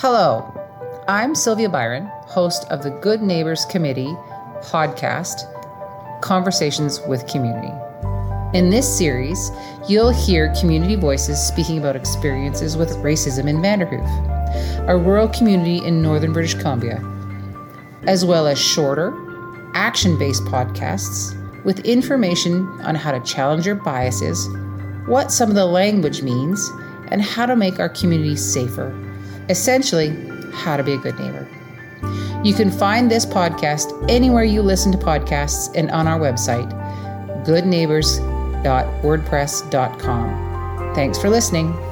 Hello, I'm Sylvia Byron, host of the Good Neighbors Committee podcast, Conversations with Community. In this series, you'll hear community voices speaking about experiences with racism in Vanderhoof, a rural community in northern British Columbia, as well as shorter, action based podcasts with information on how to challenge your biases, what some of the language means, and how to make our communities safer. Essentially, how to be a good neighbor. You can find this podcast anywhere you listen to podcasts and on our website, goodneighbors.wordpress.com. Thanks for listening.